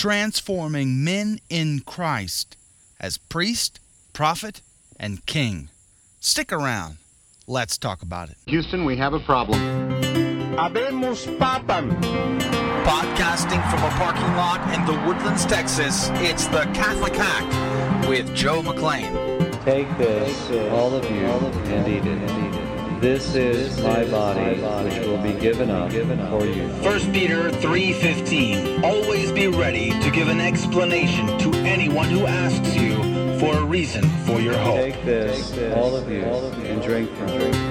transforming men in Christ as priest, prophet, and king. Stick around. Let's talk about it. Houston, we have a problem. Habemos papan. Podcasting from a parking lot in the Woodlands, Texas, it's the Catholic Hack with Joe McLean. Take this, all of you, and eat it. This is my body, which will be given up for you. 1 Peter 3:15. Always be ready to give an explanation to anyone who asks you for a reason for your hope. Take this, all of you, and drink from it.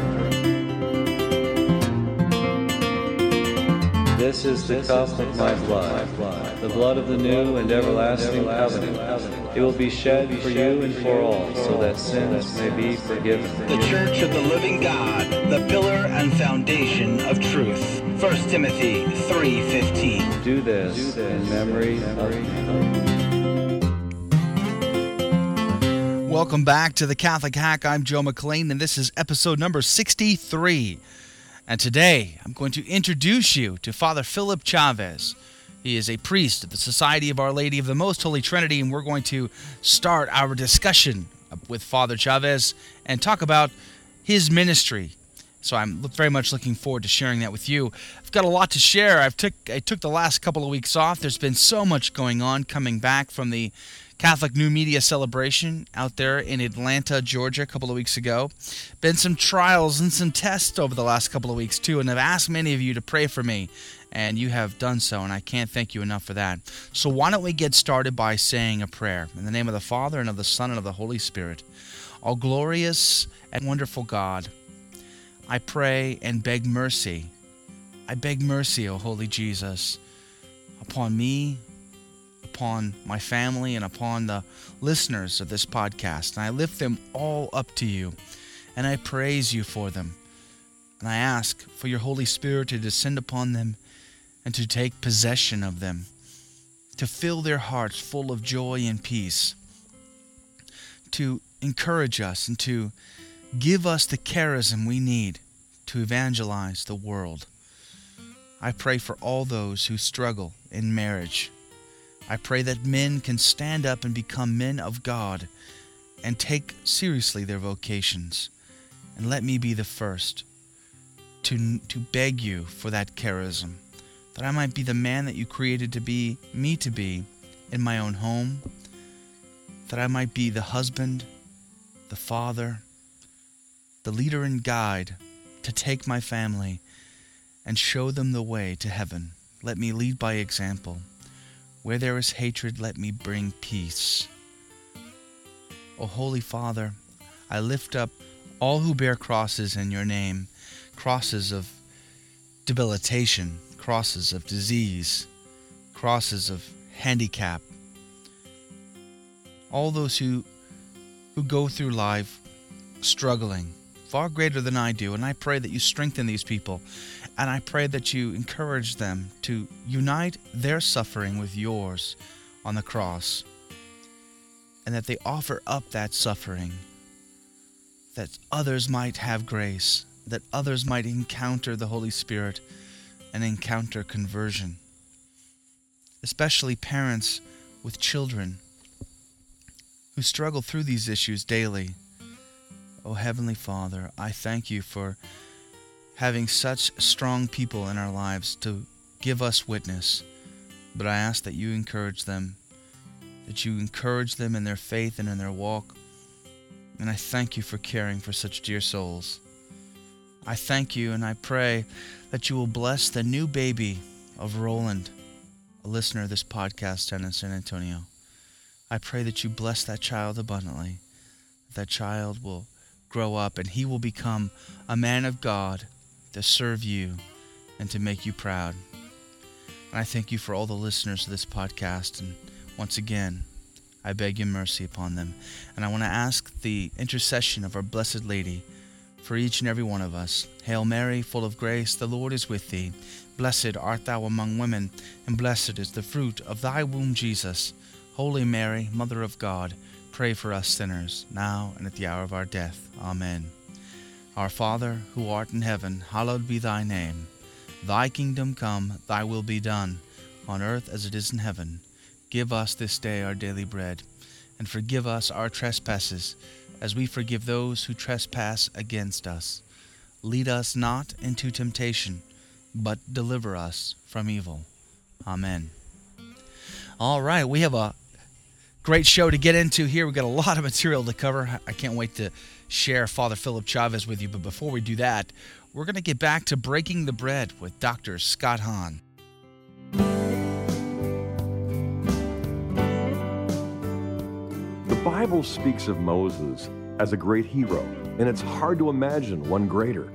This is the cup of my blood, the blood of the new and everlasting covenant. It will be shed for you and for all, so that sins may be forgiven. The Church of the Living God, the pillar and foundation of truth. 1 Timothy 3:15. Do this in memory of me. Welcome back to the Catholic Hack. I'm Joe McLean, and this is episode number 63. And today I'm going to introduce you to Father Philip Chavez. He is a priest of the Society of Our Lady of the Most Holy Trinity, and we're going to start our discussion with Father Chavez and talk about his ministry. So I'm very much looking forward to sharing that with you. I've got a lot to share. I've took I took the last couple of weeks off. There's been so much going on coming back from the Catholic New Media celebration out there in Atlanta, Georgia, a couple of weeks ago. Been some trials and some tests over the last couple of weeks too, and I've asked many of you to pray for me, and you have done so, and I can't thank you enough for that. So why don't we get started by saying a prayer in the name of the Father and of the Son and of the Holy Spirit. All glorious and wonderful God, I pray and beg mercy. I beg mercy, O holy Jesus, upon me, upon my family, and upon the listeners of this podcast. And I lift them all up to you, and I praise you for them. And I ask for your Holy Spirit to descend upon them and to take possession of them, to fill their hearts full of joy and peace, to encourage us and to give us the charism we need to evangelize the world. I pray for all those who struggle in marriage. I pray that men can stand up and become men of God and take seriously their vocations. And let me be the first to, to beg you for that charism, that I might be the man that you created to be, me to be, in my own home, that I might be the husband, the father, the leader and guide to take my family and show them the way to heaven. Let me lead by example. Where there is hatred, let me bring peace. O Holy Father, I lift up all who bear crosses in your name, crosses of debilitation, crosses of disease, crosses of handicap. All those who who go through life struggling far greater than I do, and I pray that you strengthen these people, and I pray that you encourage them to unite their suffering with yours on the cross, and that they offer up that suffering, that others might have grace, that others might encounter the Holy Spirit and encounter conversion, especially parents with children who struggle through these issues daily. Oh, Heavenly Father, I thank you for having such strong people in our lives to give us witness. But I ask that you encourage them, that you encourage them in their faith and in their walk. And I thank you for caring for such dear souls. I thank you and I pray that you will bless the new baby of Roland, a listener of this podcast down in San Antonio. I pray that you bless that child abundantly. That child will grow up and he will become a man of God to serve you and to make you proud. And I thank you for all the listeners of this podcast. And once again, I beg your mercy upon them. And I want to ask the intercession of our Blessed Lady for each and every one of us. Hail Mary, full of grace, the Lord is with thee. Blessed art thou among women, and blessed is the fruit of thy womb, Jesus. Holy Mary, Mother of God, pray for us sinners, now and at the hour of our death. Amen. Our Father, who art in heaven, hallowed be thy name. Thy kingdom come, thy will be done, on earth as it is in heaven. Give us this day our daily bread, and forgive us our trespasses, as we forgive those who trespass against us. Lead us not into temptation, but deliver us from evil. Amen. All right, we have a great show to get into here. We've got a lot of material to cover. I can't wait to share Father Philip Chavez with you. But before we do that, we're going to get back to breaking the bread with Dr. Scott Hahn. The Bible speaks of Moses as a great hero, and it's hard to imagine one greater.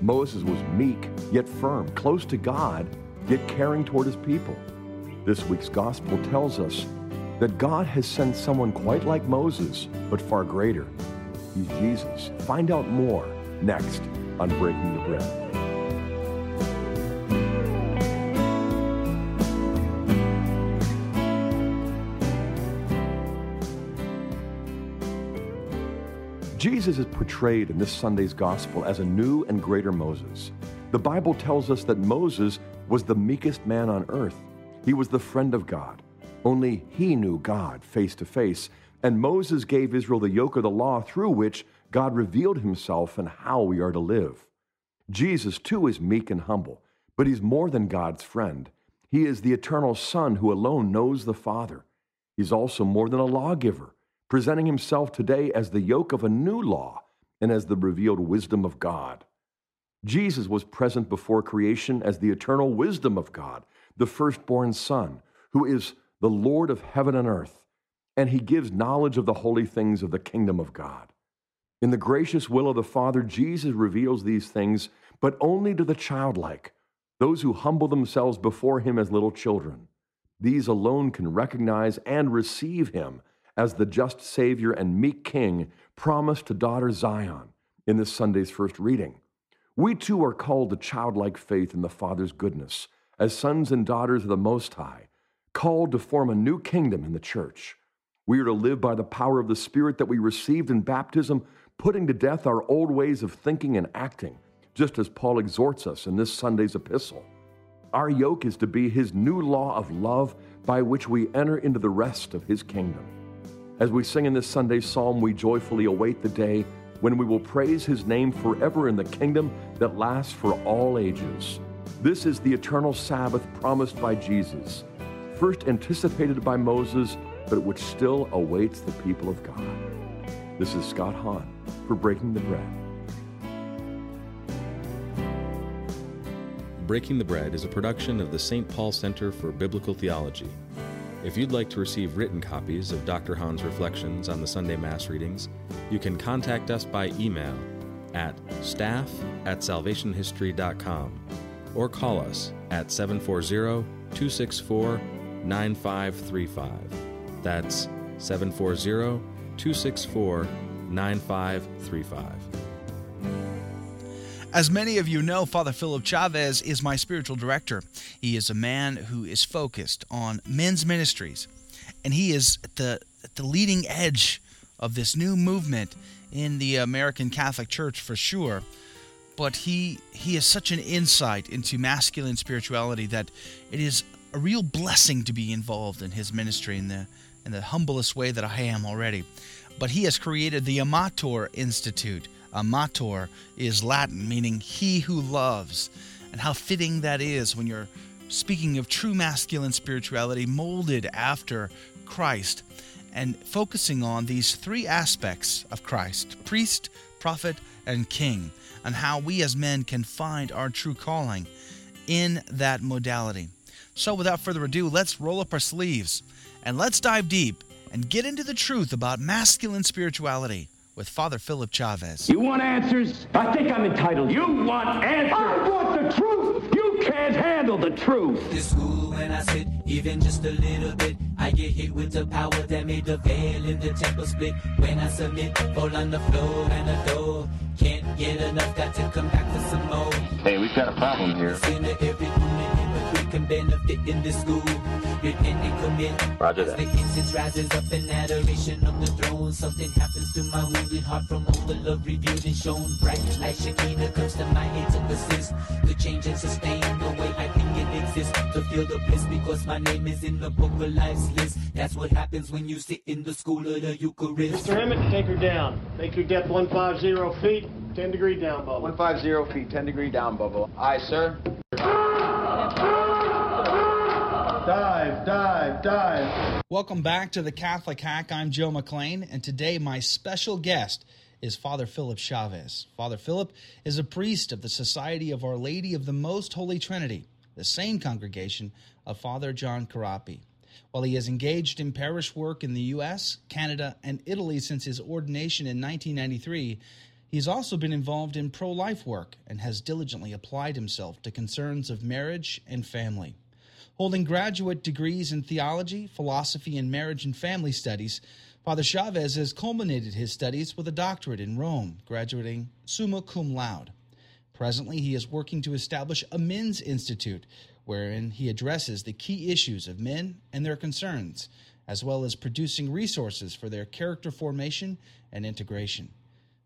Moses was meek, yet firm, close to God, yet caring toward his people. This week's gospel tells us that God has sent someone quite like Moses, but far greater. He's Jesus. Find out more next on Breaking the Bread. Jesus is portrayed in this Sunday's gospel as a new and greater Moses. The Bible tells us that Moses was the meekest man on earth. He was the friend of God. Only he knew God face to face, and Moses gave Israel the yoke of the law through which God revealed himself and how we are to live. Jesus, too, is meek and humble, but he's more than God's friend. He is the eternal Son who alone knows the Father. He's also more than a lawgiver presenting himself today as the yoke of a new law and as the revealed wisdom of God. Jesus was present before creation as the eternal wisdom of God, the firstborn Son, who is the Lord of heaven and earth, and he gives knowledge of the holy things of the kingdom of God. In the gracious will of the Father, Jesus reveals these things, but only to the childlike, those who humble themselves before him as little children. These alone can recognize and receive him as the just Savior and meek King promised to daughter Zion in this Sunday's first reading. We too are called to childlike faith in the Father's goodness as sons and daughters of the Most High, called to form a new kingdom in the church. We are to live by the power of the Spirit that we received in baptism, putting to death our old ways of thinking and acting, just as Paul exhorts us in this Sunday's epistle. Our yoke is to be his new law of love by which we enter into the rest of his kingdom. As we sing in this Sunday's psalm, we joyfully await the day when we will praise his name forever in the kingdom that lasts for all ages. This is the eternal Sabbath promised by Jesus, first anticipated by Moses, but which still awaits the people of God. This is Scott Hahn for Breaking the Bread. Breaking the Bread is a production of the St. Paul Center for Biblical Theology. If you'd like to receive written copies of Dr. Hahn's reflections on the Sunday Mass readings, you can contact us by email at staff at salvationhistory.com or call us at 740 264 9535. That's 740 264 9535. As many of you know, Father Philip Chavez is my spiritual director. He is a man who is focused on men's ministries, and he is at the, at the leading edge of this new movement in the American Catholic Church for sure. But he he has such an insight into masculine spirituality that it is a real blessing to be involved in his ministry in the in the humblest way that I am already. But he has created the Amator Institute, Amator is Latin, meaning he who loves. And how fitting that is when you're speaking of true masculine spirituality molded after Christ and focusing on these three aspects of Christ priest, prophet, and king, and how we as men can find our true calling in that modality. So, without further ado, let's roll up our sleeves and let's dive deep and get into the truth about masculine spirituality with Father Philip Chavez. You want answers? I think I'm entitled. You want answers? I want the truth. You can't handle the truth. This school when I sit even just a little bit. I get hit with the power that made the veil in the temple split. When I submit, fall on the floor and adore. Can't get enough, got to come back for some more. Hey, we've got a problem here. Can benefit in this school. Repent and submit. Roger As that. the incense rises up in adoration of the throne, something happens to my wounded heart from all the love revealed and shown. Bright like Shekinah comes to my head to assist. The change and sustain the way I think it exists. To feel the bliss because my name is in the book of life's list. That's what happens when you sit in the school of the Eucharist. Mr. Emmett, take her down. Make her depth 150 feet, 10 degree down, bubble. 150 feet, 10 degree down, bubble. Aye, sir. Dive, dive, dive. Welcome back to the Catholic Hack. I'm Joe McLean, and today my special guest is Father Philip Chavez. Father Philip is a priest of the Society of Our Lady of the Most Holy Trinity, the same congregation of Father John Corapi. While he has engaged in parish work in the U.S., Canada, and Italy since his ordination in 1993, he's also been involved in pro life work and has diligently applied himself to concerns of marriage and family. Holding graduate degrees in theology, philosophy, and marriage and family studies, Father Chavez has culminated his studies with a doctorate in Rome, graduating summa cum laude. Presently, he is working to establish a men's institute wherein he addresses the key issues of men and their concerns, as well as producing resources for their character formation and integration.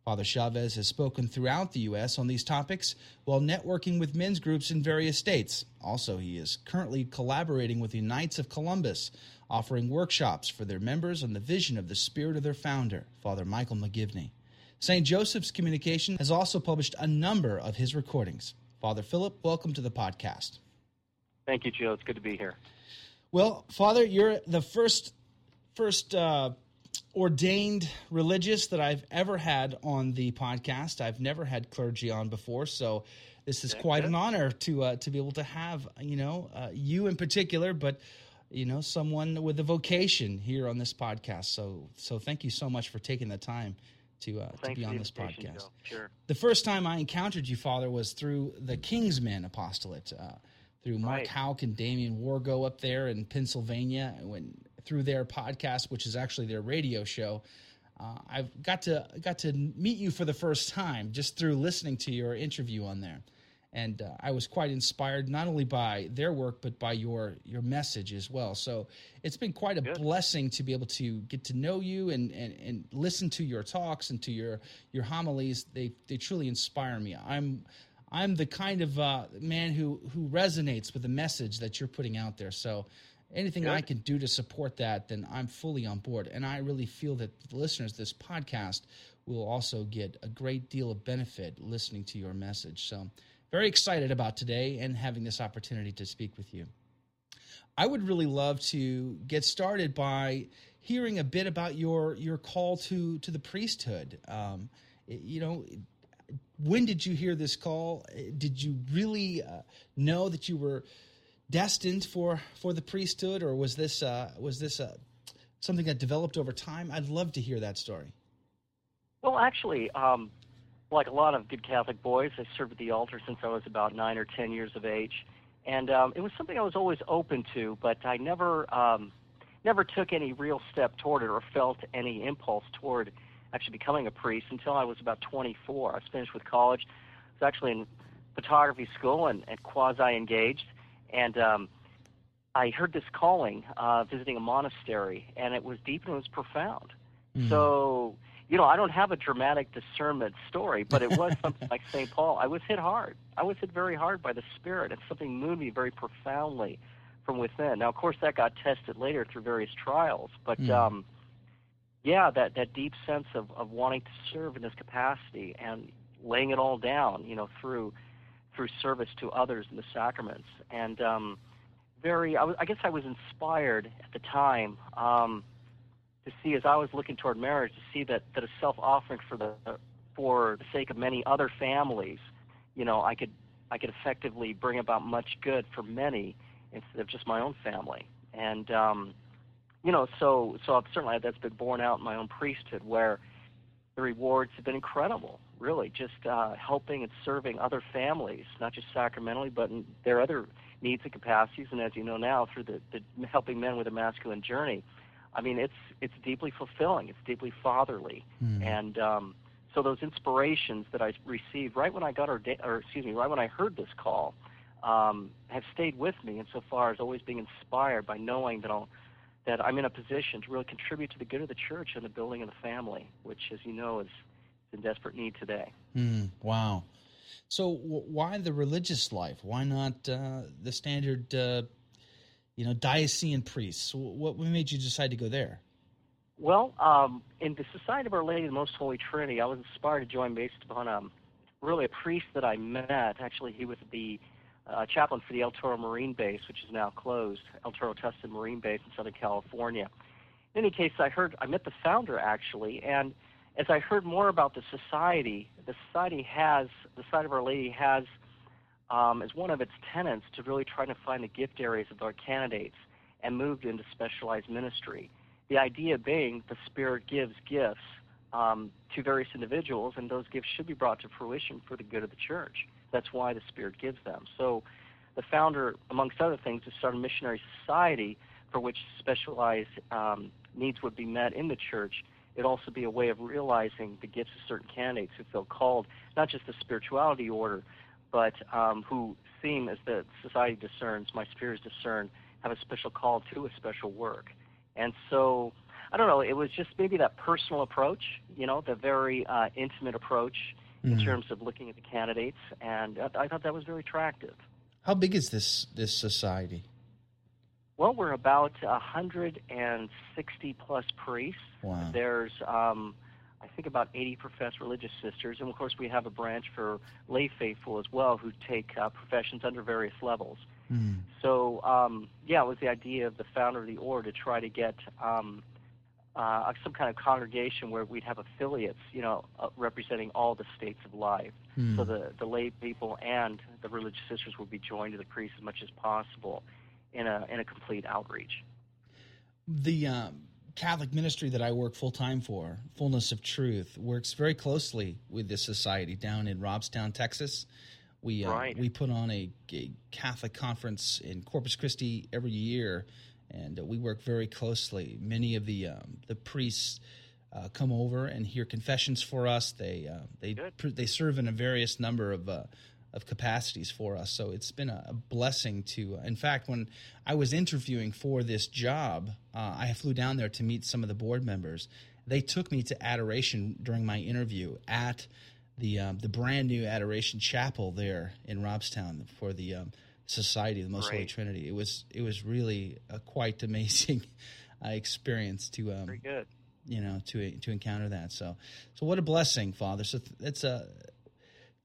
Father Chavez has spoken throughout the U.S. on these topics while networking with men's groups in various states. Also, he is currently collaborating with the Knights of Columbus, offering workshops for their members on the vision of the spirit of their founder, Father Michael McGivney. St. Joseph's Communication has also published a number of his recordings. Father Philip, welcome to the podcast. Thank you, Joe. It's good to be here. Well, Father, you're the first first uh, ordained religious that I've ever had on the podcast. I've never had clergy on before, so this is quite an honor to uh, to be able to have you know uh, you in particular, but you know someone with a vocation here on this podcast. So so thank you so much for taking the time to uh, to be on this podcast. Joe. Sure. The first time I encountered you, Father, was through the Kingsmen apostolate, uh, through Mark Right. Houck and Damian Wargo up there in Pennsylvania. When through their podcast, which is actually their radio show, uh, I've got to got to meet you for the first time just through listening to your interview on there, and uh, I was quite inspired not only by their work but by your your message as well. So it's been quite a blessing to be able to get to know you and, and, and listen to your talks and to your your homilies. They they truly inspire me. I'm I'm the kind of uh, man who who resonates with the message that you're putting out there. So anything I can do to support that, then I'm fully on board. And I really feel that the listeners this podcast will also get a great deal of benefit listening to your message. So very excited about today and having this opportunity to speak with you. I would really love to get started by hearing a bit about your your call to to the priesthood. Um, you know, when did you hear this call? Did you really uh, know that you were destined for for the priesthood, or was this uh, was this uh, something that developed over time? I'd love to hear that story. Well, actually, um, like a lot of good Catholic boys, I served at the altar since I was about nine or ten years of age, and um, it was something I was always open to, but I never um, never took any real step toward it or felt any impulse toward actually becoming a priest until I was about 24. I was finished with college. I was actually in photography school and, and quasi engaged, and um, I heard this calling uh, visiting a monastery, and it was deep and it was profound. So, you know, I don't have a dramatic discernment story, but it was something like St. Paul. I was hit hard. I was hit very hard by the Spirit, and something moved me very profoundly from within. Now, of course, that got tested later through various trials, but um, yeah, that that deep sense of of wanting to serve in this capacity and laying it all down, you know, through through service to others in the sacraments, and um, very. I, was- I guess I was inspired at the time. Um, to see as I was looking toward marriage to see that that a self offering for the for the sake of many other families, you know, I could I could effectively bring about much good for many instead of just my own family. And um, you know, so so certainly that's been borne out in my own priesthood where the rewards have been incredible. Really, just uh, helping and serving other families, not just sacramentally, but in their other needs and capacities. And as you know now, through the, the helping men with a masculine journey, I mean, it's it's deeply fulfilling. It's deeply fatherly, and um, so those inspirations that I received right when I got ordained, or excuse me, right when I heard this call, um, have stayed with me insofar as always being inspired by knowing that I'll that I'm in a position to really contribute to the good of the church and the building of the family, which, as you know, is in desperate need today. Mm, wow. So, w- why the religious life? Why not uh, the standard, uh, you know, diocesan priests? What, what made you decide to go there? Well, um, in the Society of Our Lady of the Most Holy Trinity, I was inspired to join based upon um, really a priest that I met. Actually, he was the uh, chaplain for the El Toro Marine Base, which is now closed, El Toro Tustin Marine Base in Southern California. In any case, I heard I met the founder actually, and as I heard more about the society, the society has the Society of Our Lady has um, as one of its tenets to really try to find the gift areas of our candidates and moved into specialized ministry. The idea being the Spirit gives gifts um, to various individuals, and those gifts should be brought to fruition for the good of the church. That's why the Spirit gives them. So, the founder, amongst other things, to start a missionary society for which specialized um, needs would be met in the church. It'd also be a way of realizing the gifts of certain candidates who feel called, not just the spirituality order, but um, who seem, as the society discerns, my spheres discern, have a special call to a special work. And so, I don't know, it was just maybe that personal approach, you know, the very uh, intimate approach mm-hmm. in terms of looking at the candidates, and I, I thought that was very attractive. How big is this this society? Well, we're about 160 plus priests. Wow. There's, um, I think, about 80 professed religious sisters, and of course, we have a branch for lay faithful as well who take uh, professions under various levels. Mm. So, um, yeah, it was the idea of the founder of the order to try to get um, uh, some kind of congregation where we'd have affiliates, you know, uh, representing all the states of life. Mm. So the, the lay people and the religious sisters would be joined to the priests as much as possible in a in a complete outreach. The um, Catholic ministry that I work full time for, Fullness of Truth, works very closely with this society down in Robstown, Texas. We uh, right. we put on a, a, Catholic conference in Corpus Christi every year, and uh, we work very closely. Many of the um, the priests uh, come over and hear confessions for us. They uh, they pr- they serve in a various number of uh, of capacities for us. So it's been a, blessing to. In fact, when I was interviewing for this job, uh, I flew down there to meet some of the board members. They took me to adoration during my interview at the um, the brand new Adoration Chapel there in Robstown for the um, Society of the Most Great. Holy Trinity. It was it was really a quite amazing uh, experience to um, Very good. you know to to encounter that. So so what a blessing, Father. So th- it's a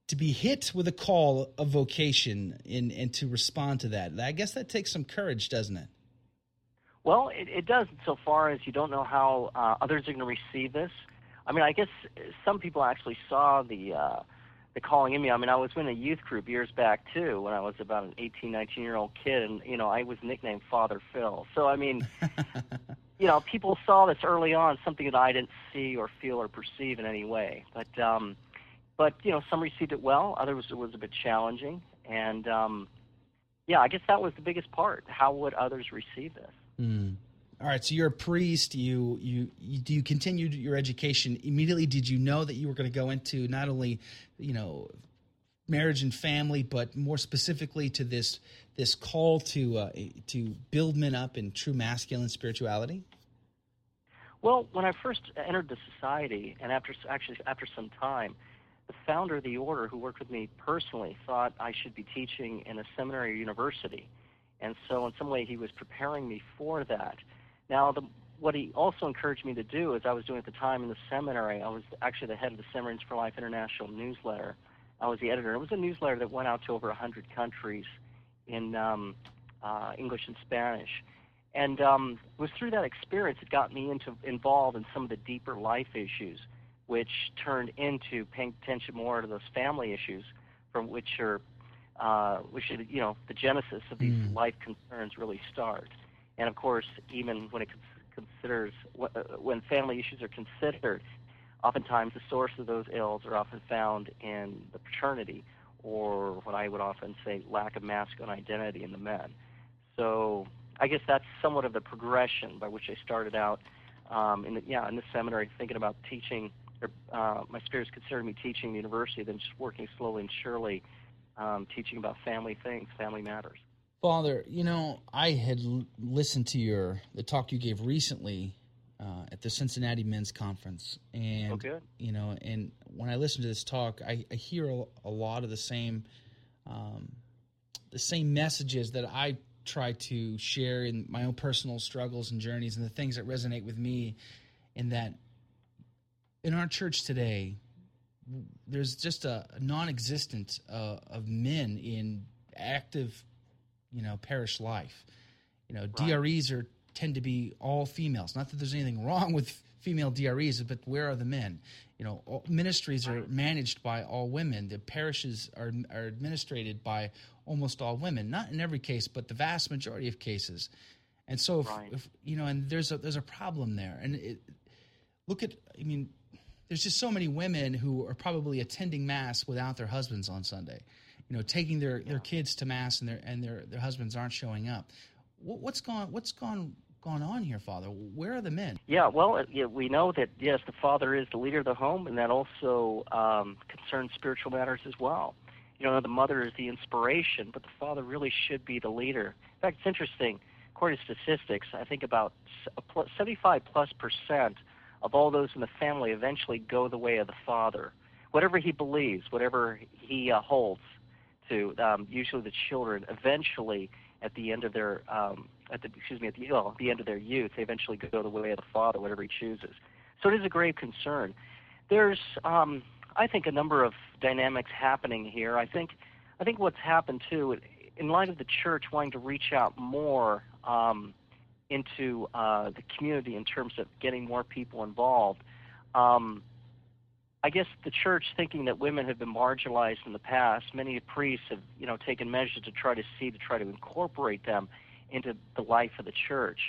to be hit with a call of vocation and and to respond to that. I guess that takes some courage, doesn't it? Well, it, it does so far as you don't know how uh, others are going to receive this. I mean, I guess some people actually saw the uh, the calling in me. I mean, I was in a youth group years back too when I was about an 18, 19 year old kid, and you know, I was nicknamed Father Phil. So I mean, you know, people saw this early on, something that I didn't see or feel or perceive in any way. But um, but you know, some received it well. Others it was a bit challenging, and um, yeah, I guess that was the biggest part. How would others receive this? Mm. All right, so you're a priest. You, you you do you continued your education immediately? Did you know that you were going to go into not only you know marriage and family, but more specifically to this this call to uh, to build men up in true masculine spirituality? Well, when I first entered the society, and after actually after some time, the founder of the order, who worked with me personally, thought I should be teaching in a seminary or university, and so in some way he was preparing me for that. Now, the, what he also encouraged me to do, as I was doing at the time in the seminary, I was actually the head of the Seminaries for Life International newsletter. I was the editor. It was a newsletter that went out to over 100 countries in um, uh, English and Spanish. And um, it was through that experience that got me into involved in some of the deeper life issues, which turned into paying attention more to those family issues, from which are, uh, which are, you know, the genesis of these Mm. life concerns really start. And of course, even when it considers uh, when family issues are considered, oftentimes the source of those ills are often found in the paternity, or what I would often say, lack of masculine identity in the men. So I guess that's somewhat of the progression by which I started out um, in the, yeah in the seminary, thinking about teaching. Uh, my spirits considered me teaching the university, than just working slowly and surely, um, teaching about family things, family matters. Father, you know, I had l- listened to your the talk you gave recently uh, at the Cincinnati Men's Conference, and Oh, good. you know, and when I listen to this talk, I, I hear a, a lot of the same, um, the same messages that I try to share in my own personal struggles and journeys, and the things that resonate with me. In that, in our church today, there's just a, non-existent uh, of men in active, you know, parish life. You know, DREs are tend to be all females. Not that there's anything wrong with female DREs, but where are the men? You know, all, ministries are managed by all women. The parishes are are administrated by almost all women. Not in every case, but the vast majority of cases. And so, if, Right. if you know, and there's a there's a problem there. And it, look at, I mean, there's just so many women who are probably attending mass without their husbands on Sunday. You know, taking their, their kids to mass and their and their, their husbands aren't showing up. What, what's gone what's gone gone on here, Father? Where are the men? Yeah, well, uh, yeah, we know that yes, the father is the leader of the home, and that also um, concerns spiritual matters as well. You know, the mother is the inspiration, but the father really should be the leader. In fact, it's interesting. According to statistics, I think about s- a pl- 75 plus percent of all those in the family eventually go the way of the father. Whatever he believes, whatever he uh, holds to, um, usually the children eventually at the end of their um, at the excuse me at the well, at the end of their youth, they eventually go the way of the father, whatever he chooses. So it is a grave concern. There's, um, I think, a number of dynamics happening here. I think, I think what's happened too, in light of the church wanting to reach out more um, into uh, the community in terms of getting more people involved. Um, I guess the church thinking that women have been marginalized in the past, many priests have, you know, taken measures to try to see to try to incorporate them into the life of the church.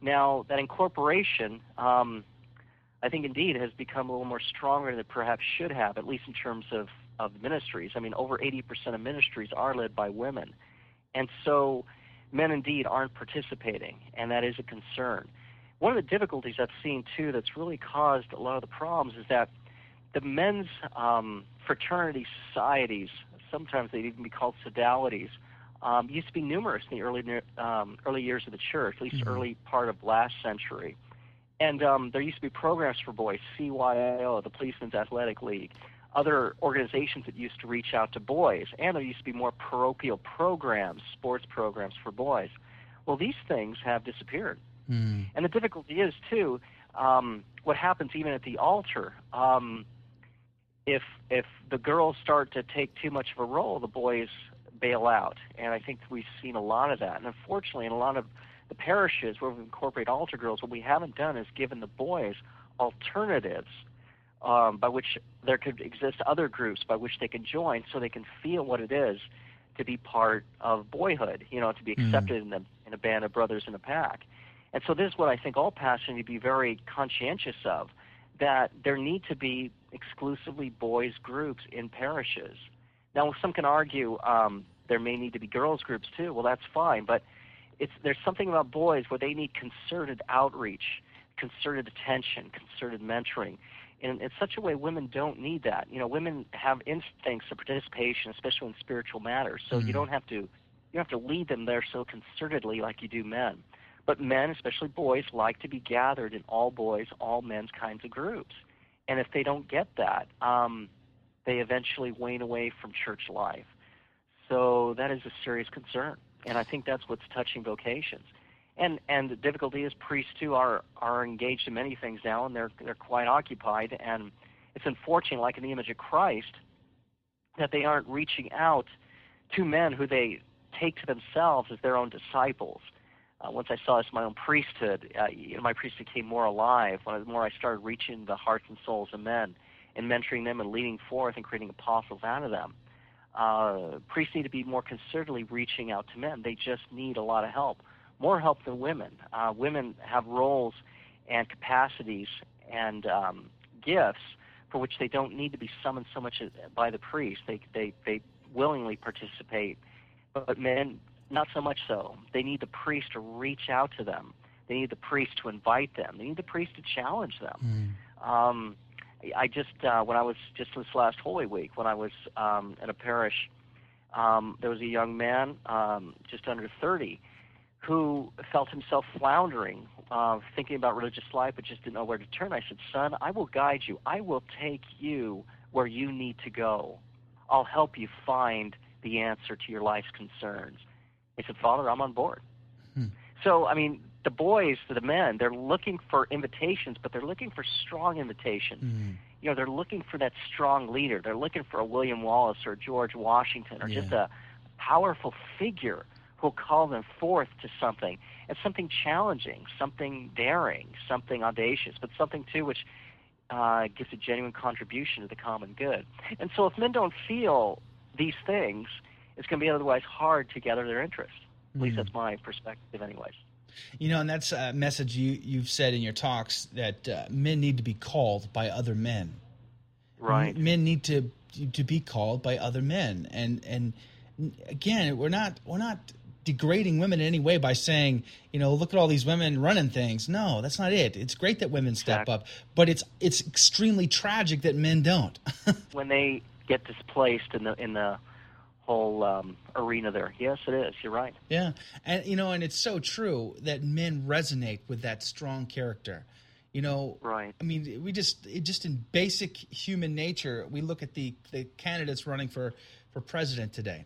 Now, that incorporation, um, I think indeed has become a little more stronger than it perhaps should have, at least in terms of, of ministries. I mean, over 80% of ministries are led by women. And so men indeed aren't participating, and that is a concern. One of the difficulties I've seen, too, that's really caused a lot of the problems is that the men's um, fraternity societies, sometimes they'd even be called sodalities, um, used to be numerous in the early um, early years of the church, at least early part of last century. And um, there used to be programs for boys, CYO, the Policemen's Athletic League, other organizations that used to reach out to boys, and there used to be more parochial programs, sports programs for boys. Well, these things have disappeared. And the difficulty is, too, um, what happens even at the altar. Um, if if the girls start to take too much of a role, the boys bail out, and I think we've seen a lot of that. And unfortunately, in a lot of the parishes where we incorporate altar girls, what we haven't done is given the boys alternatives um, by which there could exist other groups by which they can join, so they can feel what it is to be part of boyhood. You know, to be accepted in, the, in a band of brothers in a pack. And so this is what I think all pastors need to be very conscientious of, that there need to be exclusively boys groups in parishes. Now, some can argue um, there may need to be girls groups too. Well, that's fine, but it's there's something about boys where they need concerted outreach, concerted attention, concerted mentoring. In, in such a way, women don't need that. You know, women have instincts of participation, especially in spiritual matters. So you don't have to you don't have to lead them there so concertedly like you do men. But men, especially boys, like to be gathered in all boys, all men's kinds of groups. And if they don't get that, um, they eventually wane away from church life. So that is a serious concern. And I think that's what's touching vocations. And and the difficulty is priests too are are engaged in many things now and they're they're quite occupied and it's unfortunate, like in the image of Christ, that they aren't reaching out to men who they take to themselves as their own disciples. Uh, once I saw this in my own priesthood, uh, you know, my priesthood became more alive. When I, the more I started reaching the hearts and souls of men and mentoring them and leading forth and creating apostles out of them. Uh, priests need to be more concertedly reaching out to men. They just need a lot of help, more help than women. Uh, women have roles and capacities and um, gifts for which they don't need to be summoned so much by the priest. They they they willingly participate, but men not so much so. They need the priest to reach out to them. They need the priest to invite them. They need the priest to challenge them. Um, I just uh, when I was just this last Holy Week when I was um, in a parish um, there was a young man, um, just under 30, who felt himself floundering, uh, thinking about religious life, but just didn't know where to turn. I said, Son, I will guide you. I will take you where you need to go. I'll help you find the answer to your life's concerns. He said, Father, I'm on board. Hmm. So, I mean, the boys, the men, they're looking for invitations, but they're looking for strong invitations. Mm-hmm. You know, they're looking for that strong leader. They're looking for a William Wallace or George Washington or yeah. just a powerful figure who'll call them forth to something. And something challenging, something daring, something audacious, but something too which uh, gives a genuine contribution to the common good. And so if men don't feel these things, it's going to be otherwise hard to gather their interest. At least mm-hmm. that's my perspective, anyways. You know, and that's a message you you've said in your talks that uh, men need to be called by other men. Right. Men need to to be called by other men, and and again, we're not we're not degrading women in any way by saying, you know, look at all these women running things. No, that's not it. It's great that women step exactly. up, but it's it's extremely tragic that men don't. when they get displaced in the in the whole um, arena there. Yes, it is. You're right. Yeah, and you know, and it's so true that men resonate with that strong character. You know, right? I mean, we just it just in basic human nature, we look at the the candidates running for for president today,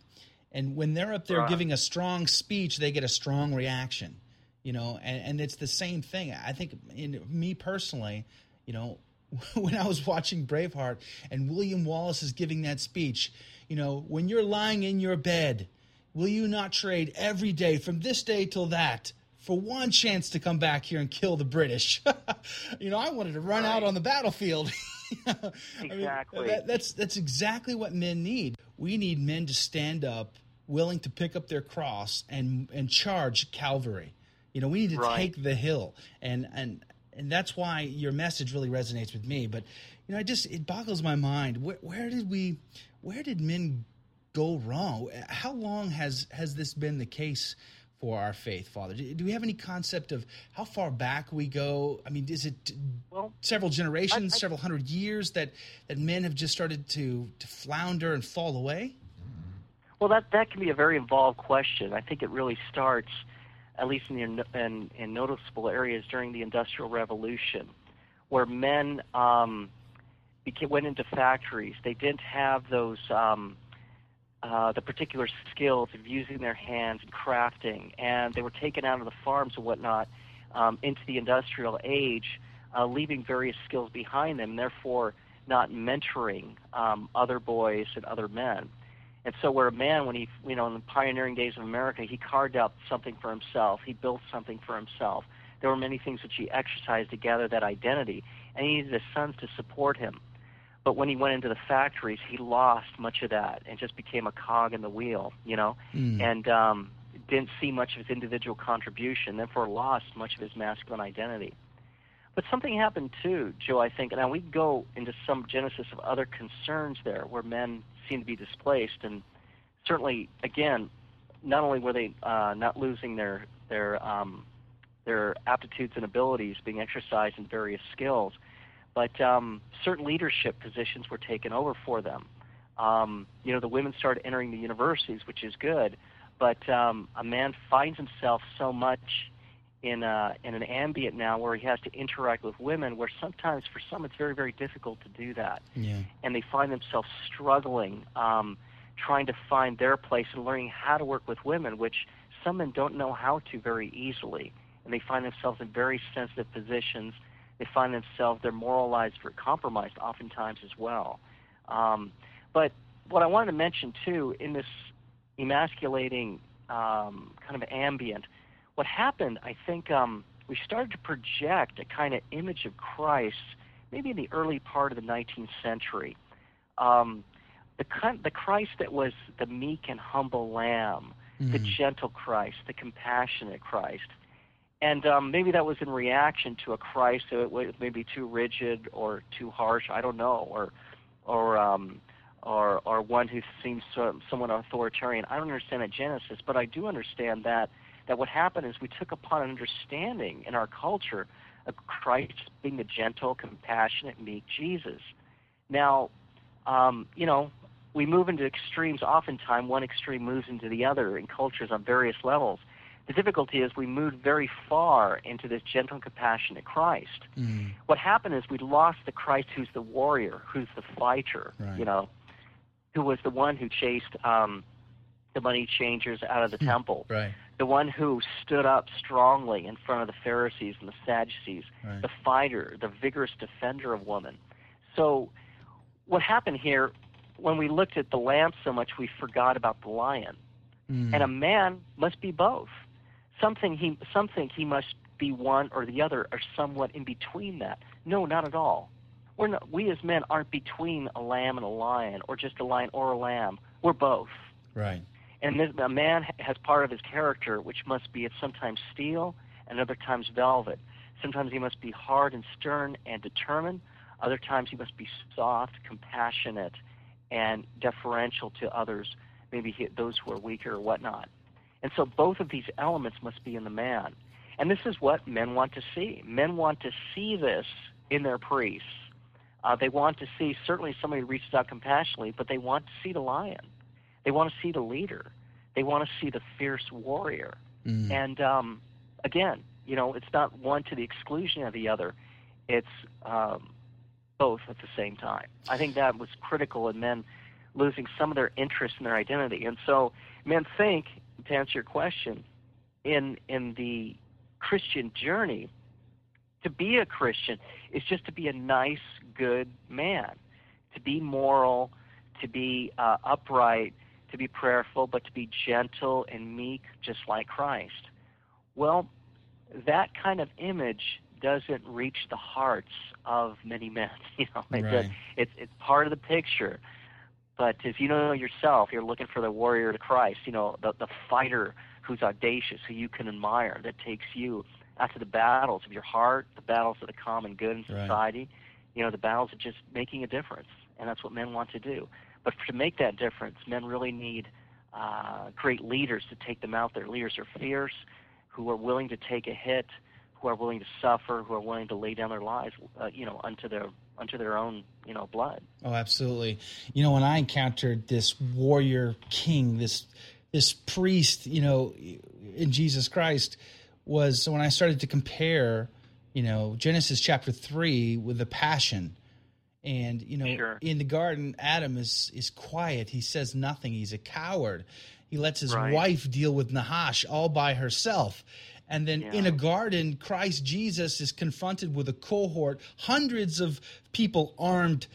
and when they're up there right. giving a strong speech, they get a strong reaction. You know, and, and it's the same thing. I think in me personally, you know, when I was watching Braveheart and William Wallace is giving that speech, you know, when you're lying in your bed, will you not trade every day from this day till that for one chance to come back here and kill the British? you know, I wanted to run right. out on the battlefield. exactly. I mean, that, that's that's exactly what men need. We need men to stand up, willing to pick up their cross and and charge Calvary. You know, we need to right. take the hill, and and and that's why your message really resonates with me. But you know, I just it boggles my mind. Where, where did we, where did men go wrong? How long has has this been the case? For our faith, Father? Do we have any concept of how far back we go? I mean, is it well, several generations, I, I, several hundred years that, that men have just started to, to flounder and fall away? Well, that, that can be a very involved question. I think it really starts at least in, the, in, in noticeable areas during the Industrial Revolution, where men um, became, went into factories. They didn't have those um, uh, the particular skills of using their hands and crafting, and they were taken out of the farms and whatnot um, into the industrial age, uh, leaving various skills behind them, therefore not mentoring um, other boys and other men. And so, where a man, when he, you know, in the pioneering days of America, he carved out something for himself, he built something for himself. There were many things which he exercised to gather that identity, and he needed his sons to support him. But when he went into the factories, he lost much of that and just became a cog in the wheel, you know, mm. and um, didn't see much of his individual contribution, therefore lost much of his masculine identity. But something happened too, Joe, I think. Now we go into some genesis of other concerns there where men seem to be displaced, and certainly, again, not only were they uh, not losing their their um, their aptitudes and abilities being exercised in various skills, but um, certain leadership positions were taken over for them. Um, you know, the women started entering the universities, which is good, but um, a man finds himself so much in a, in an ambient now where he has to interact with women where sometimes for some it's very very difficult to do that yeah. and they find themselves struggling um, trying to find their place and learning how to work with women which some men don't know how to very easily and they find themselves in very sensitive positions they find themselves they're moralized or compromised oftentimes as well um, but what I wanted to mention too in this emasculating um, kind of ambient what happened, I think um, we started to project a kind of image of Christ maybe in the early part of the 19th century. Um, the, the Christ that was the meek and humble lamb, mm-hmm. the gentle Christ, the compassionate Christ. And um, maybe that was in reaction to a Christ that was maybe too rigid or too harsh. I don't know, or or um, or or one who seems so, somewhat authoritarian. I don't understand that Genesis, but I do understand that that what happened is we took upon an understanding in our culture of Christ being the gentle, compassionate, meek Jesus. Now, um, you know, we move into extremes. Oftentimes, one extreme moves into the other in cultures on various levels. The difficulty is we moved very far into this gentle and compassionate Christ. Mm. What happened is we lost the Christ who's the warrior, who's the fighter, Right. you know, who was the one who chased um, the money changers out of the temple, Right. the one who stood up strongly in front of the Pharisees and the Sadducees, Right. the fighter, the vigorous defender of women. So, what happened here, when we looked at the lamb so much, we forgot about the lion. Mm. And a man must be both. Something he, something he must be one or the other, or somewhat in between that. No, not at all. We're not, we as men aren't between a lamb and a lion, or just a lion or a lamb. We're both. Right. And this, a man has part of his character which must be at sometimes steel and other times velvet. Sometimes he must be hard and stern and determined. Other times he must be soft, compassionate, and deferential to others, maybe those who are weaker or whatnot. And so both of these elements must be in the man. And this is what men want to see. Men want to see this in their priests. Uh, they want to see certainly somebody who reaches out compassionately, but they want to see the lion. They want to see the leader. They want to see the fierce warrior. Mm. And um, again, you know, it's not one to the exclusion of the other. It's um, both at the same time. I think that was critical in men losing some of their interest in their identity. And so men think, to answer your question, in in the Christian journey, to be a Christian is just to be a nice, good man, to be moral, to be uh, upright, to be prayerful, but to be gentle and meek, just like Christ. Well, that kind of image doesn't reach the hearts of many men. You know, it's, a- it's it's part of the picture. But if you know yourself, you're looking for the warrior to Christ. You know, the the fighter who's audacious, who you can admire, that takes you after the battles of your heart, the battles of the common good in Right. society. You know, the battles of just making a difference, and that's what men want to do. But to make that difference, men really need uh, great leaders to take them out there. Leaders are fierce, who are willing to take a hit, who are willing to suffer, who are willing to lay down their lives, uh, you know, unto their unto their own, you know, blood. Oh, absolutely. You know, when I encountered this warrior king, this this priest, you know, in Jesus Christ, was when I started to compare, you know, Genesis chapter three with the Passion, and you know, Sure. in the garden, Adam is is quiet. He says nothing. He's a coward. He lets his Right. wife deal with Nahash all by herself. And then in a garden, Christ Jesus is confronted with a cohort, hundreds of people armed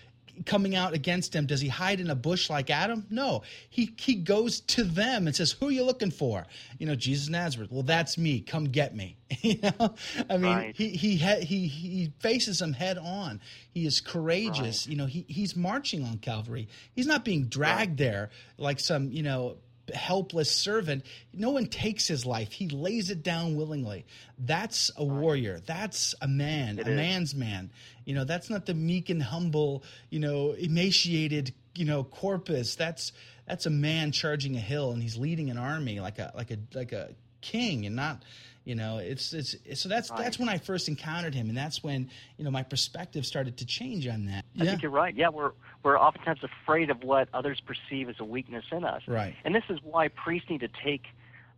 coming out against him. Does he hide in a bush like Adam? No. He he goes to them and says, "Who are you looking for?" You know, Jesus Nazareth. Well, that's me. Come get me. you know, I mean, Right. he he he he faces them head on. He is courageous. You know, he he's marching on Calvary. He's not being dragged there like some you know helpless servant. No one takes his life. He lays it down willingly. That's a warrior. That's a man, It a is. man's man. You know, that's not the meek and humble, you know, emaciated, you know, corpus. That's that's a man charging a hill and he's leading an army like a like a like a king and not you know it's it's so that's that's when i first encountered him and that's when you know my perspective started to change on that I think you're right. Yeah, we're we're oftentimes afraid of what others perceive as a weakness in us. Right. And this is why priests need to take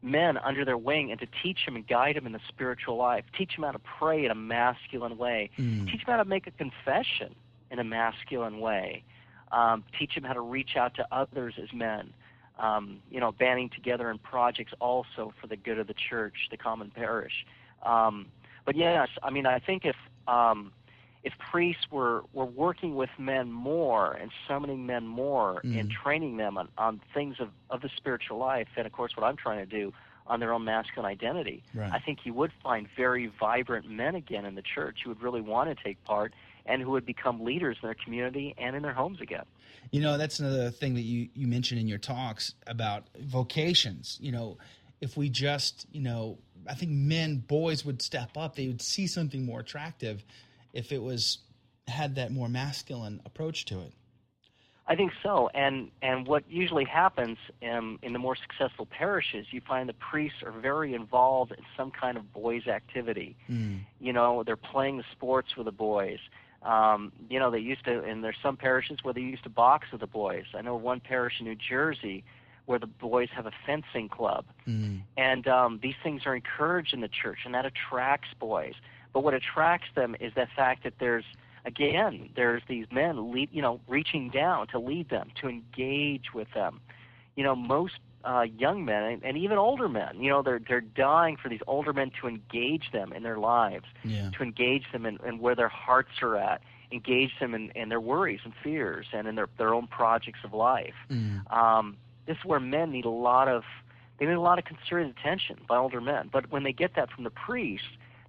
men under their wing and to teach them and guide them in the spiritual life. Teach them how to pray in a masculine way. Mm. Teach them how to make a confession in a masculine way. Um, teach them how to reach out to others as men. Um, you know, banding together in projects also for the good of the church, the common parish. Um, but yes, I mean, I think if um, if priests were, were working with men more and summoning men more and training them on, on things of, of the spiritual life, and of course what I'm trying to do on their own masculine identity, Right. I think you would find very vibrant men again in the church who would really want to take part and who would become leaders in their community and in their homes again. You know, that's another thing that you, you mentioned in your talks about vocations. You know, if we just, you know, I think men, boys would step up, they would see something more attractive if it was had that more masculine approach to it. I think so, and and what usually happens in, in the more successful parishes, you find the priests are very involved in some kind of boys' activity. Mm. You know, they're playing the sports with the boys. Um, you know, they used to, and there's some parishes where they used to box with the boys. I know one parish in New Jersey where the boys have a fencing club. Mm. And um, these things are encouraged in the church, and that attracts boys. But what attracts them is the fact that there's, again, there's these men, lead, you know, reaching down to lead them, to engage with them. You know, most uh, young men and, and even older men, you know, they're they're dying for these older men to engage them in their lives, Yeah. to engage them in, in where their hearts are at, engage them in, in their worries and fears, and in their their own projects of life. Mm. Um, this is where men need a lot of they need a lot of concerted attention by older men. But when they get that from the priest,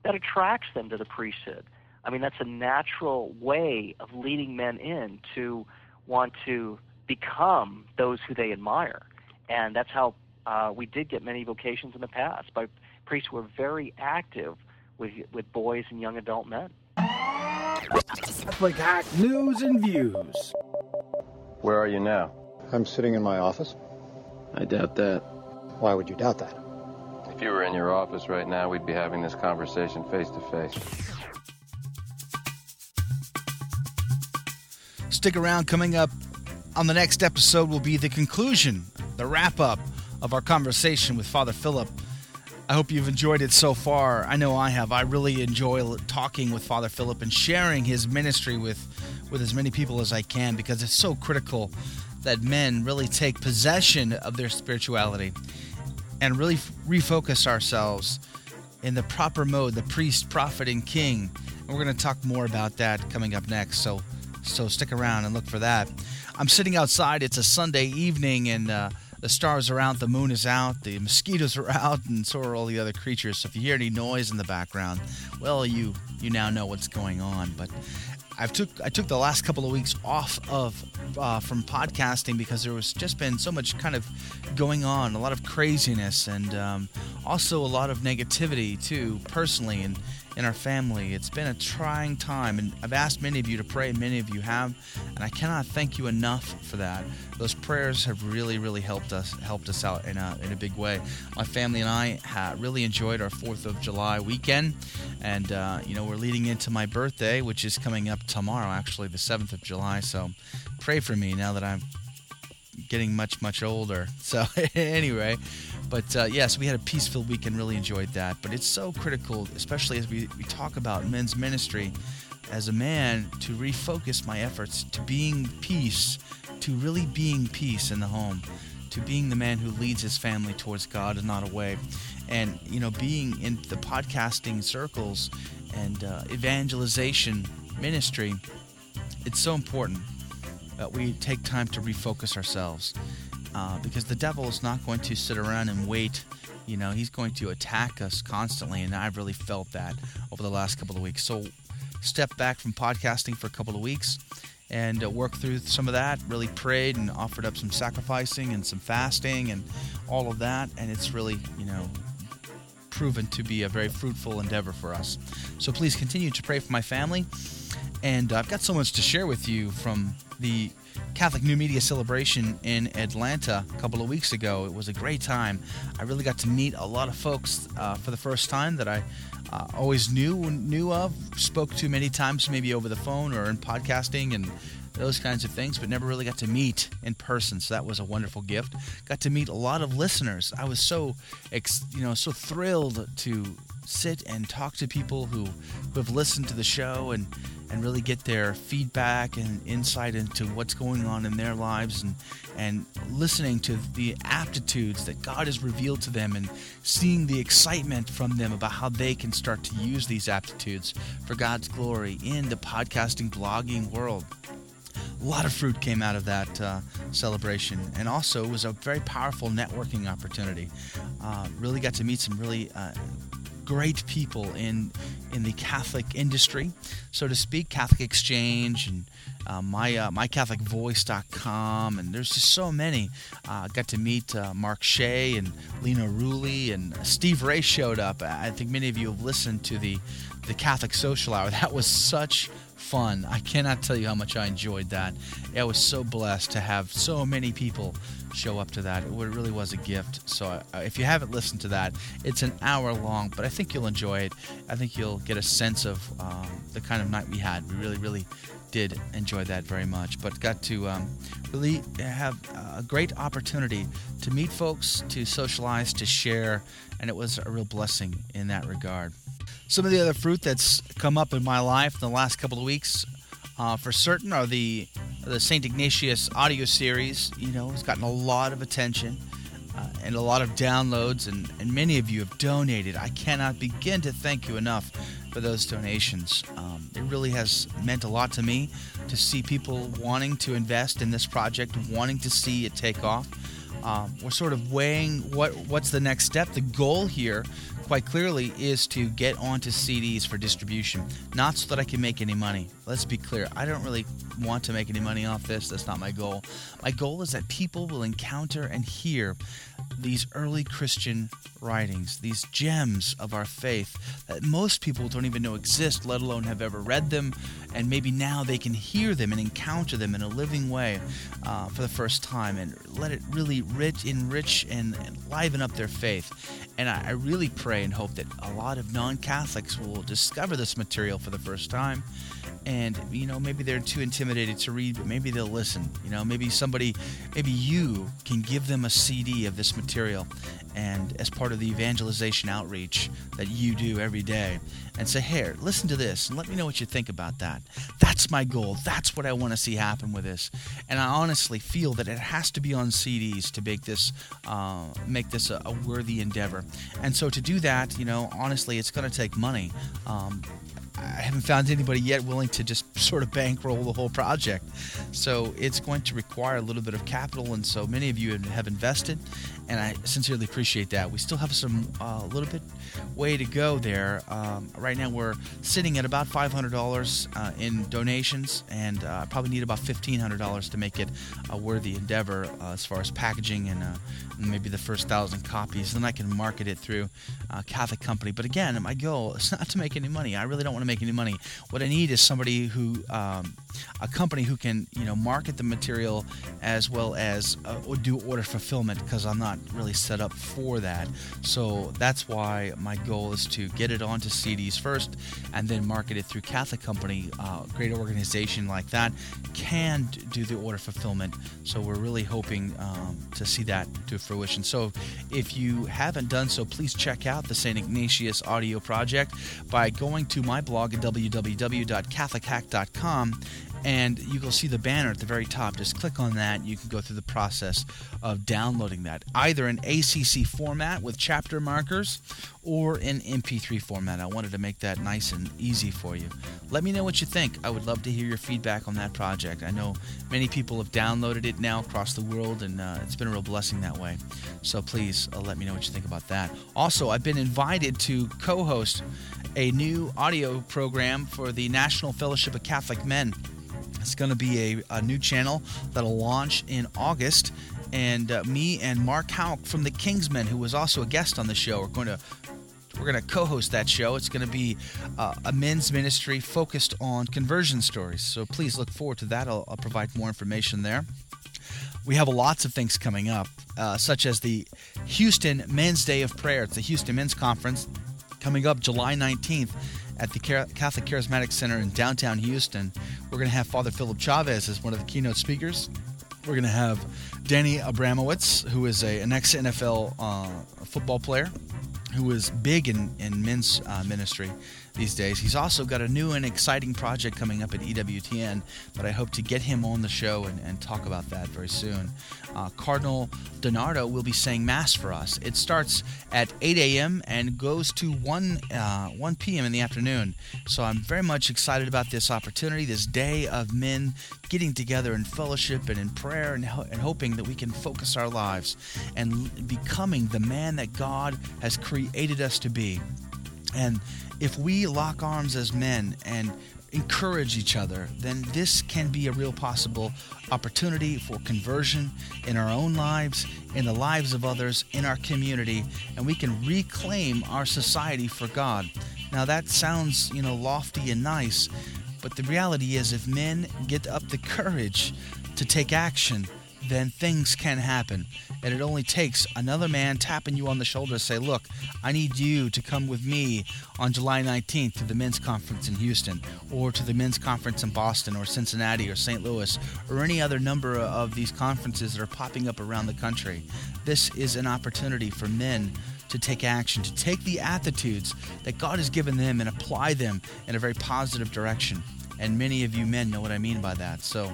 that attracts them to the priesthood. I mean, that's a natural way of leading men in to want to become those who they admire, and that's how uh, we did get many vocations in the past by priests were very active with with boys and young adult men. Catholic Hack News and Views. Where are you now? I'm sitting in my office. I doubt that. Why would you doubt that? If you were in your office right now, we'd be having this conversation face to face. Stick around. Coming up on the next episode will be the conclusion, the wrap up of our conversation with Father Philip. I hope you've enjoyed it so far. I know I have. I really enjoy talking with Father Philip and sharing his ministry with, with as many people as I can because it's so critical that men really take possession of their spirituality and really refocus ourselves in the proper mode, the priest, prophet, and king. And we're going to talk more about that coming up next. So, so stick around and look for that. I'm sitting outside. It's a Sunday evening, and uh, the stars are out, the moon is out, the mosquitoes are out, and so are all the other creatures. So if you hear any noise in the background, well, you you now know what's going on. But I've took I took the last couple of weeks off of uh, from podcasting because there was just been so much kind of going on, a lot of craziness, and um, also a lot of negativity too, personally and in our family. It's been a trying time, and I've asked many of you to pray, many of you have, and I cannot thank you enough for that. Those prayers have really, really helped us helped us out in a in a big way. My family and I really enjoyed our Fourth of July weekend, and uh, you know we're leading into my birthday, which is coming up tomorrow, actually the seventh of July. So pray for me now that I'm getting much much older. So anyway, but uh, yes, we had a peaceful weekend. Really enjoyed that. But it's so critical, especially as we, we talk about men's ministry. As a man, to refocus my efforts to being peace, to really being peace in the home, to being the man who leads his family towards God and not away, and you know, being in the podcasting circles and uh, evangelization ministry. It's so important that we take time to refocus ourselves uh, because the devil is not going to sit around and wait. You know, he's going to attack us constantly, and I've really felt that over the last couple of weeks. So, step back from podcasting for a couple of weeks and uh, work through some of that. Really prayed and offered up some sacrificing and some fasting and all of that, and it's really, you know, proven to be a very fruitful endeavor for us. So please continue to pray for my family. And I've got so much to share with you from the Catholic New Media celebration in Atlanta a couple of weeks ago. It was a great time. I really got to meet a lot of folks uh, for the first time that I uh, always knew knew of, spoke to many times, maybe over the phone or in podcasting and those kinds of things, but never really got to meet in person. So that was a wonderful gift. Got to meet a lot of listeners. I was so, ex- you know, so thrilled to sit and talk to people who, who have listened to the show and and really get their feedback and insight into what's going on in their lives and and listening to the aptitudes that God has revealed to them and seeing the excitement from them about how they can start to use these aptitudes for God's glory in the podcasting blogging world a lot of fruit came out of that uh, celebration, and also it was a very powerful networking opportunity. Uh, really got to meet some really uh, great people in in the Catholic industry, so to speak, Catholic Exchange and uh, my uh, mycatholicvoice.com, and there's just so many. Uh, got to meet uh, Mark Shea and Lino Rulli, and Steve Ray showed up. I think many of you have listened to the the Catholic Social Hour. That was such fun. I cannot tell you how much I enjoyed that. I was so blessed to have so many people show up to that. It really was a gift. So uh, if you haven't listened to that, it's an hour long, but I think you'll enjoy it. I think you'll get a sense of um, the kind of night we had. We really, really did enjoy that very much, but got to um, really have a great opportunity to meet folks, to socialize, to share, and it was a real blessing in that regard. Some of the other fruit that's come up in my life in the last couple of weeks, uh, for certain, are the the Saint Ignatius audio series. You know, it's gotten a lot of attention. Uh, and a lot of downloads, and, and many of you have donated. I cannot begin to thank you enough for those donations. Um, it really has meant a lot to me to see people wanting to invest in this project, wanting to see it take off. Um, we're sort of weighing what what's the next step. The goal here quite clearly is to get onto CDs for distribution, not so that I can make any money. Let's be clear. I don't really want to make any money off this. That's not my goal. My goal is that people will encounter and hear these early Christian writings, these gems of our faith that most people don't even know exist, let alone have ever read them, and maybe now they can hear them and encounter them in a living way uh, for the first time, and let it really rich, enrich and, and liven up their faith. And I, I really pray and hope that a lot of non-Catholics will discover this material for the first time and you know maybe they're too intimidated to read but maybe they'll listen you know maybe somebody maybe you can give them a cd of this material and as part of the evangelization outreach that you do every day and say here listen to this and let me know what you think about that. That's my goal. That's what i want to see happen with this. And i honestly feel that it has to be on cds to make this uh, make this a, a, worthy endeavor. And so to do that you know honestly it's going to take money um, I haven't found anybody yet willing to just sort of bankroll the whole project. So it's going to require a little bit of capital, and so many of you have invested, and I sincerely appreciate that. We still have some a uh, little bit way to go there. Um, right now, we're sitting at about $500 uh, in donations, and uh, I probably need about $1,500 to make it a worthy endeavor uh, as far as packaging and uh, maybe the first thousand copies. Then I can market it through a Catholic company. But again, my goal is not to make any money. I really don't want to make any money. What I need is somebody who, um, a company who can, you know, market the material as well as uh, do order fulfillment because I'm not really set up for that. So that's why my goal is to get it onto CDs first and then market it through Catholic company. Uh, great organization like that can do the order fulfillment. So we're really hoping um, to see that to fruition. So if you haven't done so, please check out the St. Ignatius Audio Project by going to my blog at www.catholichack.com and you will see the banner at the very top. Just click on that. You can go through the process of downloading that, either in AAC format with chapter markers or in MP3 format. I wanted to make that nice and easy for you. Let me know what you think. I would love to hear your feedback on that project. I know many people have downloaded it now across the world, and uh, it's been a real blessing that way. So please uh, let me know what you think about that. Also, I've been invited to co host a new audio program for the National Fellowship of Catholic Men. It's going to be a, a new channel that'll launch in August. And uh, me and Mark Houck from the Kingsmen, who was also a guest on the show, are going to we're going to co-host that show. It's going to be uh, a men's ministry focused on conversion stories. So please look forward to that. I'll, I'll provide more information there. We have lots of things coming up, uh, such as the Houston Men's Day of Prayer. It's the Houston Men's Conference coming up July 19th at the Catholic Charismatic Center in downtown Houston. We're going to have Father Philip Chavez as one of the keynote speakers. We're going to have Danny Abramowicz, who is a, an ex NFL uh, football player who is big in, in men's uh, ministry these days. He's also got a new and exciting project coming up at EWTN, but I hope to get him on the show and, and talk about that very soon. Uh, Cardinal DiNardo will be saying Mass for us. It starts at 8 a.m. and goes to 1, uh, 1 p.m. in the afternoon. So I'm very much excited about this opportunity, this day of men getting together in fellowship and in prayer and, ho- and hoping that we can focus our lives and becoming the man that God has created us to be. And if we lock arms as men and encourage each other, then this can be a real possible opportunity for conversion in our own lives, in the lives of others, in our community, and we can reclaim our society for God. Now that sounds, you know, lofty and nice, But the reality is, if men get up the courage to take action, then things can happen. And it only takes another man tapping you on the shoulder to say, Look, I need you to come with me on July 19th to the men's conference in Houston, or to the men's conference in Boston, or Cincinnati, or St. Louis, or any other number of these conferences that are popping up around the country. This is an opportunity for men to take action, to take the attitudes that God has given them and apply them in a very positive direction. And many of you men know what I mean by that. So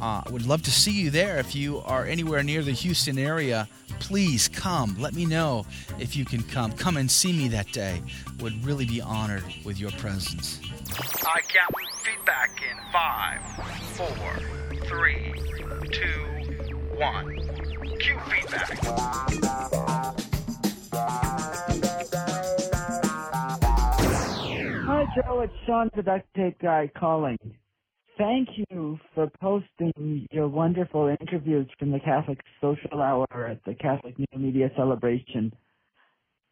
I uh, would love to see you there. If you are anywhere near the Houston area, please come. Let me know if you can come. Come and see me that day. Would really be honored with your presence. I count feedback in five, four, three, two, one. Cue feedback. Joe. It's Sean, the duct tape guy, calling thank you for posting your wonderful interviews from the Catholic Social Hour at the Catholic New Media Celebration.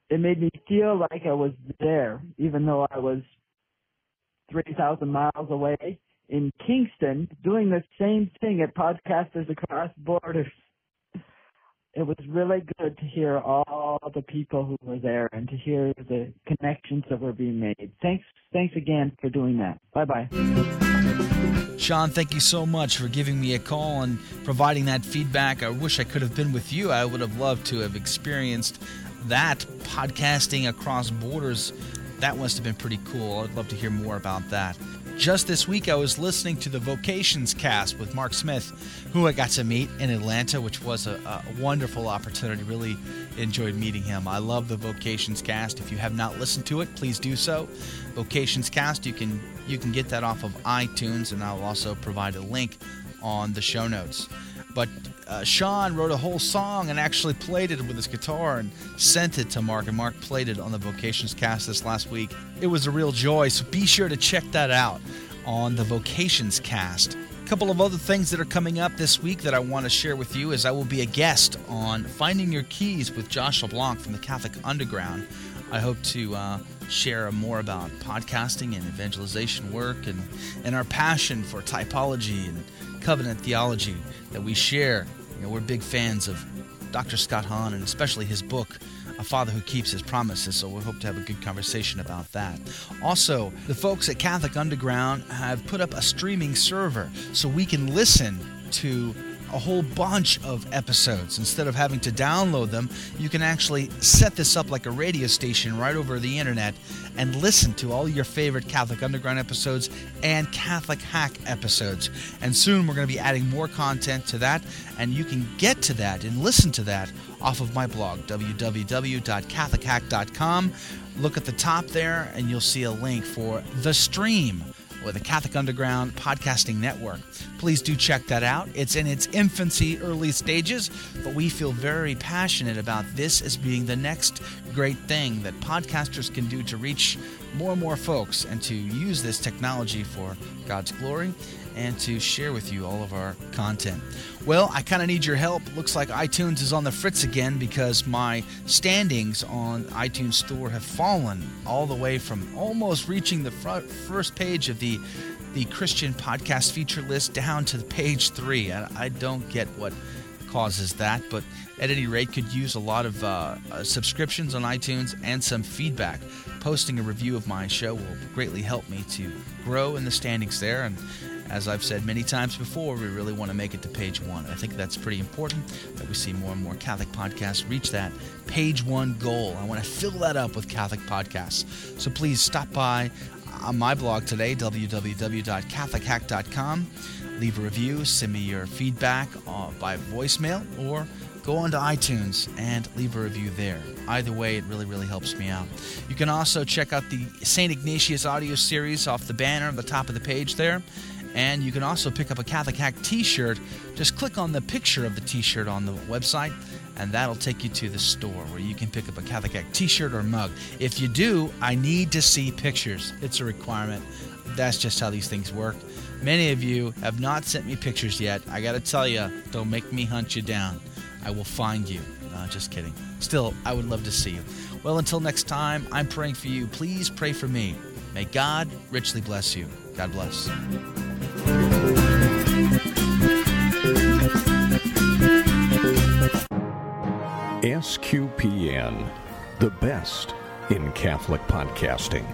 It made me feel like I was there, even though I was 3,000 miles away in Kingston doing the same thing at Podcasters Across Borders. It was really good to hear all the people who were there and to hear the connections that were being made. Thanks, thanks again for doing that. Bye bye. Sean, thank you so much for giving me a call and providing that feedback. I wish I could have been with you. I would have loved to have experienced that podcasting across borders. That must have been pretty cool. I'd love to hear more about that. Just this week, I was listening to the Vocations cast with Mark Smith, who I got to meet in Atlanta, which was a, a, wonderful opportunity. Really enjoyed meeting him. I love the Vocations cast. If you have not listened to it, please do so. Vocations cast, you can you can get that off of iTunes, and I'll also provide a link on the show notes. But uh, Sean wrote a whole song and actually played it with his guitar and sent it to Mark, and Mark played it on the Vocations cast this last week. It was a real joy, so be sure to check that out on the Vocations cast. A couple of other things that are coming up this week that I want to share with you is I will be a guest on Finding Your Keys with Josh LeBlanc from the Catholic Underground. I hope to uh, share more about podcasting and evangelization work and, and our passion for typology and covenant theology that we share. You know, we're big fans of Dr. Scott Hahn and especially his book, A Father Who Keeps His Promises. So we hope to have a good conversation about that. Also, the folks at Catholic Underground have put up a streaming server so we can listen to a whole bunch of episodes. Instead of having to download them, you can actually set this up like a radio station right over the internet and listen to all your favorite Catholic Underground episodes and Catholic Hack episodes. And soon we're going to be adding more content to that, and you can get to that and listen to that off of my blog, www.catholichack.com. Look at the top there, and you'll see a link for the stream with the Catholic Underground Podcasting Network. Please do check that out. It's in its infancy, early stages, but we feel very passionate about this as being the next great thing that podcasters can do to reach more and more folks and to use this technology for God's glory and to share with you all of our content. Well, I kind of need your help. Looks like iTunes is on the fritz again because my standings on iTunes Store have fallen all the way from almost reaching the front, first page of the the Christian podcast feature list down to page three. I, I don't get what causes that, but at any rate, could use a lot of uh, uh, subscriptions on iTunes and some feedback. Posting a review of my show will greatly help me to grow in the standings there and as I've said many times before, we really want to make it to page one. I think that's pretty important that we see more and more Catholic podcasts reach that page one goal. I want to fill that up with Catholic podcasts. So please stop by on my blog today, www.catholichack.com. Leave a review, send me your feedback uh, by voicemail, or go onto iTunes and leave a review there. Either way, it really, really helps me out. You can also check out the St. Ignatius audio series off the banner on the top of the page there. And you can also pick up a Catholic Hack t shirt. Just click on the picture of the t shirt on the website, and that'll take you to the store where you can pick up a Catholic Hack t shirt or mug. If you do, I need to see pictures. It's a requirement. That's just how these things work. Many of you have not sent me pictures yet. I got to tell you, don't make me hunt you down. I will find you. No, just kidding. Still, I would love to see you. Well, until next time, I'm praying for you. Please pray for me. May God richly bless you. God bless. SQPN, the best in Catholic podcasting.